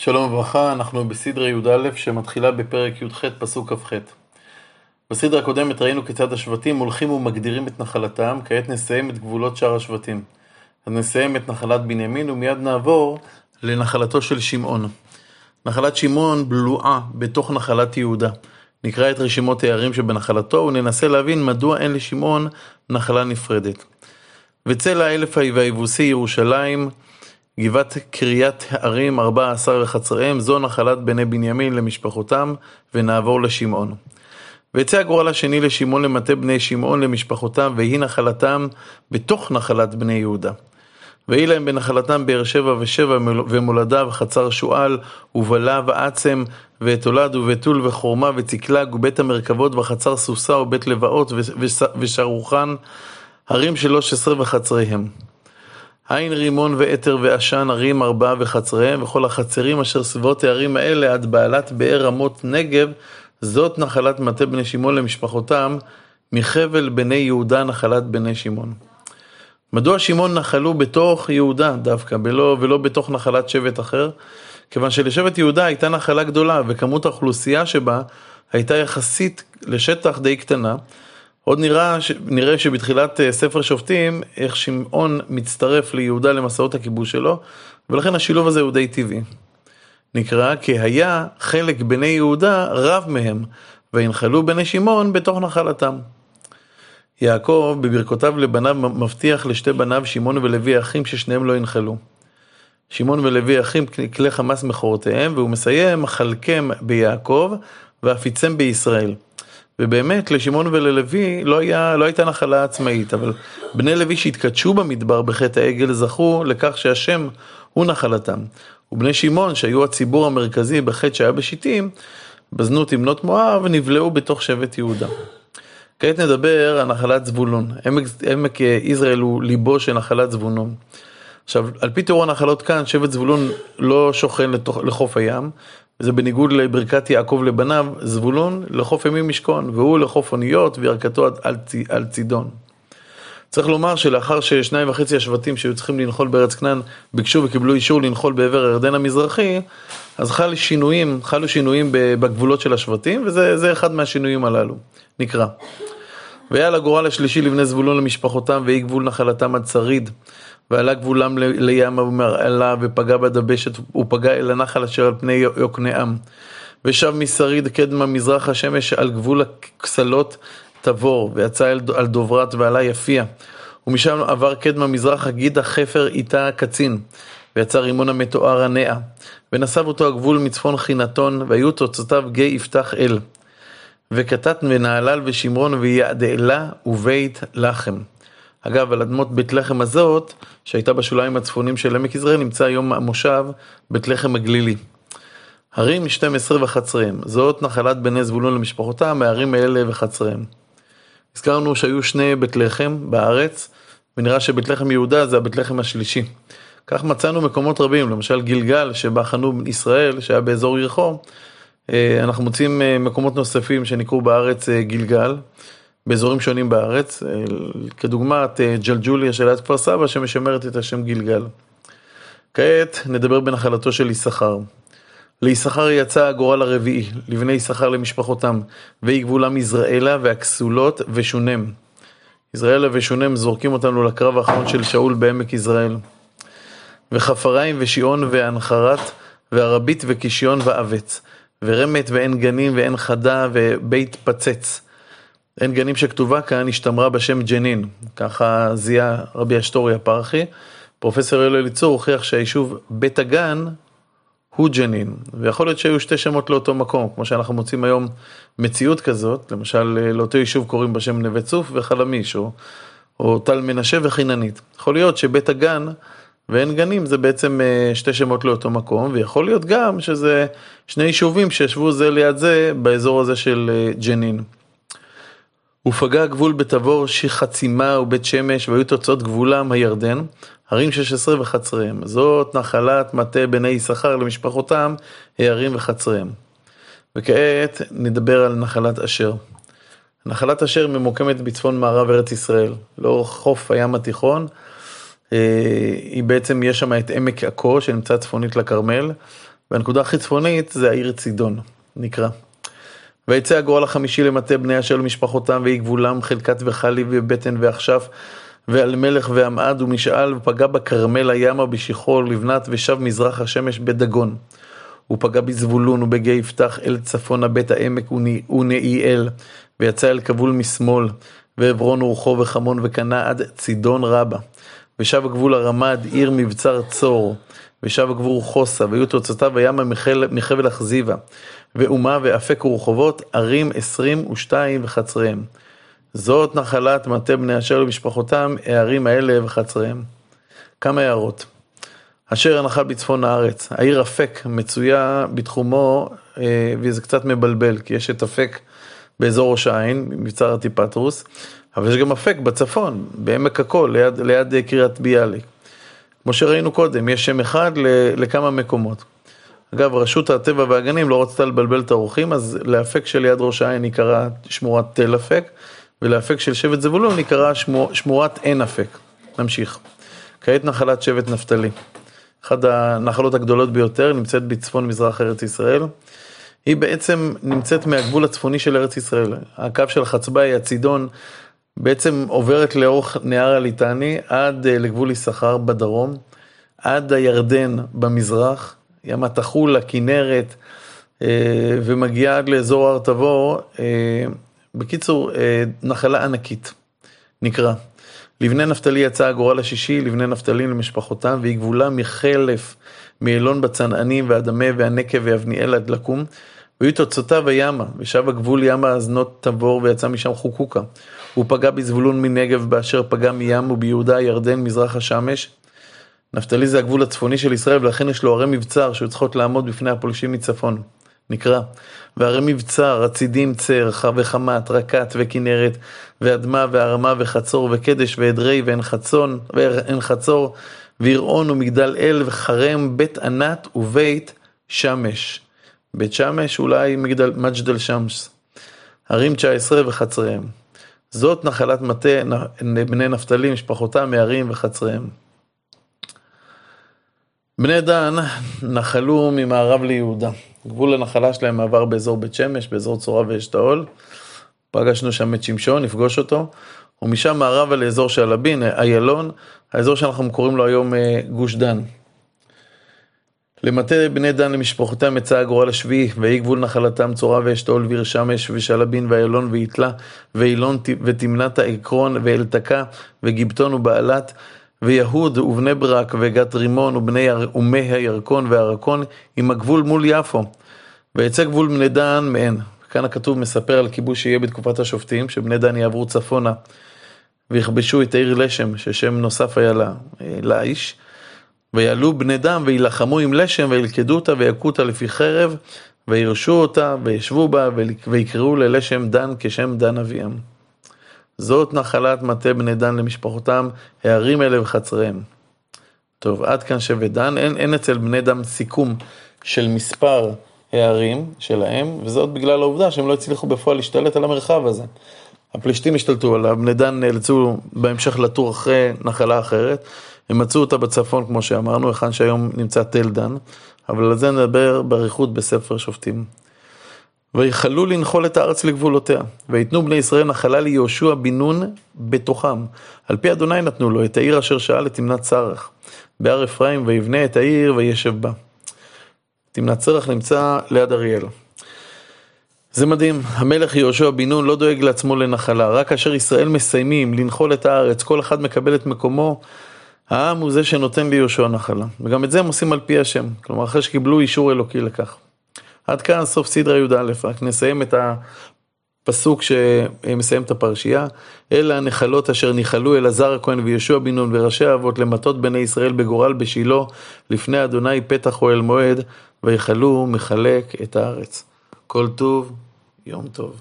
שלום וברכה, אנחנו בסדרה י"א שמתחילה בפרק י"ח פסוק כ"ח. בסדרה הקודמת ראינו כיצד השבטים הולכים ומגדירים את נחלתם, כעת נסיים את גבולות שאר השבטים. אז נסיים את נחלת בנימין ומיד נעבור לנחלתו של שמעון. נחלת שמעון בלועה בתוך נחלת יהודה. נקרא את רשימות הערים שבנחלתו וננסה להבין מדוע אין לשמעון נחלה נפרדת. וצלע האלף והיבוסי ירושלים גבעת קריית הערים ארבע עשר וחצריהם, זו נחלת בני בנימין למשפחותם, ונעבור לשמעון. ויצא הגורל השני לשמעון למטה בני שמעון למשפחותם, ויהי נחלתם בתוך נחלת בני יהודה. ויהי להם בנחלתם באר שבע ושבע ומולדה וחצר שועל ובלה ועצם ואת הולד ובתול וחורמה וצקלג ובית המרכבות וחצר סוסה ובית לבאות ושרוחן הרים שלוש עשרה וחצריהם. עין רימון ואתר ועשן ערים ארבעה וחצריהם וכל החצרים אשר סביבות הערים האלה עד בעלת באר רמות נגב זאת נחלת מטה בני שמעון למשפחותם מחבל בני יהודה נחלת בני שמעון. מדוע שמעון נחלו בתוך יהודה דווקא בלא, ולא בתוך נחלת שבט אחר? כיוון שלשבט יהודה הייתה נחלה גדולה וכמות האוכלוסייה שבה הייתה יחסית לשטח די קטנה עוד נראה, נראה שבתחילת אה, ספר שופטים, איך שמעון מצטרף ליהודה למסעות הכיבוש שלו, ולכן השילוב הזה הוא די טבעי. נקרא כי היה חלק בני יהודה רב מהם, וינחלו בני שמעון בתוך נחלתם. יעקב בברכותיו לבניו מבטיח לשתי בניו שמעון ולוי אחים ששניהם לא ינחלו. שמעון ולוי אחים כלי חמאס מכורותיהם, והוא מסיים, חלקם ביעקב ואפיצם בישראל. ובאמת לשמעון וללוי לא, היה, לא הייתה נחלה עצמאית, אבל בני לוי שהתקדשו במדבר בחטא העגל זכו לכך שהשם הוא נחלתם. ובני שמעון שהיו הציבור המרכזי בחטא שהיה בשיטים, בזנות עם בנות מואב, נבלעו בתוך שבט יהודה. כעת נדבר על נחלת זבולון. עמק, עמק יזרעאל הוא ליבו של נחלת זבולון. עכשיו, על פי תיאור הנחלות כאן, שבט זבולון לא שוכן לתוך, לחוף הים, זה בניגוד לברכת יעקב לבניו, זבולון לחוף ימים משכון, והוא לחוף אוניות וירכתו על, על צידון. צריך לומר שלאחר ששניים וחצי השבטים שהיו צריכים לנחול בארץ כנען ביקשו וקיבלו אישור לנחול בעבר הירדן המזרחי, אז חל שינויים, חלו שינויים בגבולות של השבטים, וזה אחד מהשינויים הללו. נקרא. והיה לגורל השלישי לבני זבולון למשפחותם, ויהי גבול נחלתם עד שריד. ועלה גבולם לים ומרעלה ופגע בדבשת ופגע אל הנחל אשר על פני יוקנעם. ושב משריד קדמה מזרח השמש על גבול הכסלות תבור ויצא על דוברת ועלה יפיע. ומשם עבר קדמה מזרח גיד החפר איתה קצין ויצא רימון המתואר הנאה ונסב אותו הגבול מצפון חינתון והיו תוצאותיו גיא יפתח אל וכתת ונהלל ושמרון ויעדאלה ובית לחם. אגב, על אדמות בית לחם הזאת, שהייתה בשוליים הצפונים של עמק יזרעאל, נמצא היום המושב בית לחם הגלילי. הרים 12 וחצריהם, זאת נחלת בני זבולון למשפחותם, מהערים האלה וחצריהם. הזכרנו שהיו שני בית לחם בארץ, ונראה שבית לחם יהודה זה הבית לחם השלישי. כך מצאנו מקומות רבים, למשל גלגל שבה חנו ישראל, שהיה באזור יריחו, אה, אנחנו מוצאים אה, מקומות נוספים שנקראו בארץ אה, גלגל. באזורים שונים בארץ, אה, כדוגמת אה, ג'לג'וליה של עד כפר סבא שמשמרת את השם גלגל. כעת נדבר בנחלתו של יששכר. ליששכר יצא הגורל הרביעי, לבני יששכר למשפחותם, ויהי גבולם יזרעאלה והכסולות ושונם. יזרעאלה ושונם זורקים אותנו לקרב האחרון של שאול בעמק יזרעאל. וחפריים ושיעון ואנחרת, וערבית וקישיון ואבץ, ורמת ואין גנים ואין חדה ובית פצץ. אין גנים שכתובה כאן, השתמרה בשם ג'נין, ככה זיהה רבי אשטורי הפרחי. פרופסור אלי אליצור הוכיח שהיישוב בית הגן הוא ג'נין, ויכול להיות שהיו שתי שמות לאותו מקום, כמו שאנחנו מוצאים היום מציאות כזאת, למשל לאותו יישוב קוראים בשם נווה צוף וחלמיש, או, או טל מנשה וחיננית. יכול להיות שבית הגן ואין גנים זה בעצם אה, שתי שמות לאותו מקום, ויכול להיות גם שזה שני יישובים שישבו זה ליד זה באזור הזה של אה, ג'נין. ופגע הגבול בתבור שחצימה ובית שמש, והיו תוצאות גבולם הירדן, הרים שש עשרה וחצריהם. זאת נחלת מטה בני יששכר למשפחותם, הערים וחצריהם. וכעת נדבר על נחלת אשר. נחלת אשר ממוקמת בצפון מערב ארץ ישראל, לאורך חוף הים התיכון. אה, היא בעצם, יש שם את עמק עכו שנמצא צפונית לכרמל, והנקודה הכי צפונית זה העיר צידון, נקרא. ויצא הגורל החמישי למטה בני אשר למשפחותם, ויהי גבולם חלקת וחלי ובטן ועכשף, ועל מלך ועמעד ומשאל, ופגע בכרמל הימה בשיחול לבנת, ושב מזרח השמש בדגון. ופגע בזבולון ובגיא יפתח אל צפונה בית העמק ונעיאל, ויצא אל כבול משמאל, ועברון ורחו וחמון וקנה עד צידון רבה. ושב הגבול הרמד, עיר מבצר צור, ושב הגבור חוסה, והיו תוצאותיו הימה מחבל אכזיבה, ואומה ואפק ורחובות, ערים עשרים ושתיים וחצריהם. זאת נחלת מטה בני אשר למשפחותם, הערים האלה וחצריהם. כמה הערות. אשר הנחל בצפון הארץ, העיר אפק מצויה בתחומו, אה, וזה קצת מבלבל, כי יש את אפק באזור ראש העין, מבצר הטיפטרוס, אבל יש גם אפק בצפון, בעמק הקול, ליד, ליד קריית ביאליק. כמו שראינו קודם, יש שם אחד לכמה מקומות. אגב, רשות הטבע והגנים לא רצתה לבלבל את האורחים, אז לאפק שליד ראש העין קראה שמורת תל אפק, ולאפק של שבט זבולון קראה שמור, שמורת עין אפק. נמשיך. כעת נחלת שבט נפתלי. אחת הנחלות הגדולות ביותר, נמצאת בצפון מזרח ארץ ישראל. היא בעצם נמצאת מהגבול הצפוני של ארץ ישראל. הקו של חצבאי, הצידון, בעצם עוברת לאורך נהר הליטני עד אה, לגבול יששכר בדרום, עד הירדן במזרח, ים התחול, הכנרת, אה, ומגיעה עד לאזור הר תבור. אה, בקיצור, נחלה ענקית, נקרא. לבני נפתלי יצא הגורל השישי, לבני נפתלי למשפחותם, והיא גבולה מחלף, מאלון בצנענים, והדמה, והנקב, ואבניאל עד לקום. והיו תוצאותיו הימה, ושב הגבול ימה אזנות תבור, ויצא משם חוקוקה. הוא פגע בזבולון מנגב, באשר פגע מים, וביהודה ירדן, מזרח השמש. נפתלי זה הגבול הצפוני של ישראל, ולכן יש לו ערי מבצר שהיו צריכות לעמוד בפני הפולשים מצפון. נקרא. וערי מבצר, הצידים צר, וחמת, רקת וכנרת, ואדמה והרמה וחצור וקדש ועדרי ועין חצון, ועין חצור, וירעון ומגדל אל וחרם, בית ענת ובית שמש. בית שמש אולי מגדל, מג'דל שמס. ערים 19 וחצריהם. זאת נחלת מטה בני נפתלי, משפחותם מערים וחצריהם. בני דן נחלו ממערב ליהודה. גבול הנחלה שלהם עבר באזור בית שמש, באזור צורה ואשתאול. פגשנו שם את שמשון, נפגוש אותו. ומשם מערבה לאזור שעלבין, איילון, האזור שאנחנו קוראים לו היום אה, גוש דן. למטה בני דן למשפחותם יצא הגורל השביעי, ויהי גבול נחלתם צורה ואשתאול ועיר שמש ושעלבין ואיילון ויתלה ואילון ותמנת העקרון ואלתקה וגיבטון ובעלת ויהוד ובני ברק וגת רימון ובני ומי הירקון והרקון עם הגבול מול יפו. ויצא גבול בני דן מעין. כאן הכתוב מספר על כיבוש שיהיה בתקופת השופטים, שבני דן יעברו צפונה ויכבשו את העיר לשם, ששם נוסף היה לה, לאיש. ויעלו בני דם וילחמו עם לשם וילכדו אותה ויכו אותה לפי חרב וירשו אותה וישבו בה ויקראו ללשם דן כשם דן אביהם. זאת נחלת מטה בני דן למשפחותם, הערים אלה וחצריהם. טוב, עד כאן שבט דן, אין, אין אצל בני דם סיכום של מספר הערים שלהם, וזאת בגלל העובדה שהם לא הצליחו בפועל להשתלט על המרחב הזה. הפלישתים השתלטו עליו, בני דן נאלצו בהמשך לטור אחרי נחלה אחרת, הם מצאו אותה בצפון כמו שאמרנו, היכן שהיום נמצא תל דן, אבל על זה נדבר באריכות בספר שופטים. ויכלו לנחול את הארץ לגבולותיה, ויתנו בני ישראל נחלה ליהושע בן נון בתוכם. על פי אדוני נתנו לו את העיר אשר שאל את תמנת צרח, בהר אפרים, ויבנה את העיר וישב בה. תמנת צרח נמצא ליד אריאל. זה מדהים, המלך יהושע בן נון לא דואג לעצמו לנחלה, רק כאשר ישראל מסיימים לנחול את הארץ, כל אחד מקבל את מקומו, העם הוא זה שנותן ליהושע נחלה. וגם את זה הם עושים על פי השם, כלומר אחרי שקיבלו אישור אלוקי לכך. עד כאן סוף סדרה י"א, רק נסיים את הפסוק שמסיים את הפרשייה. אלה הנחלות אשר ניחלו אלעזר הכהן ויהושע בן נון וראשי האבות למטות בני ישראל בגורל בשילה, לפני אדוני פתח אוהל מועד, ויכלו מחלק את הארץ. כל טוב, יום טוב.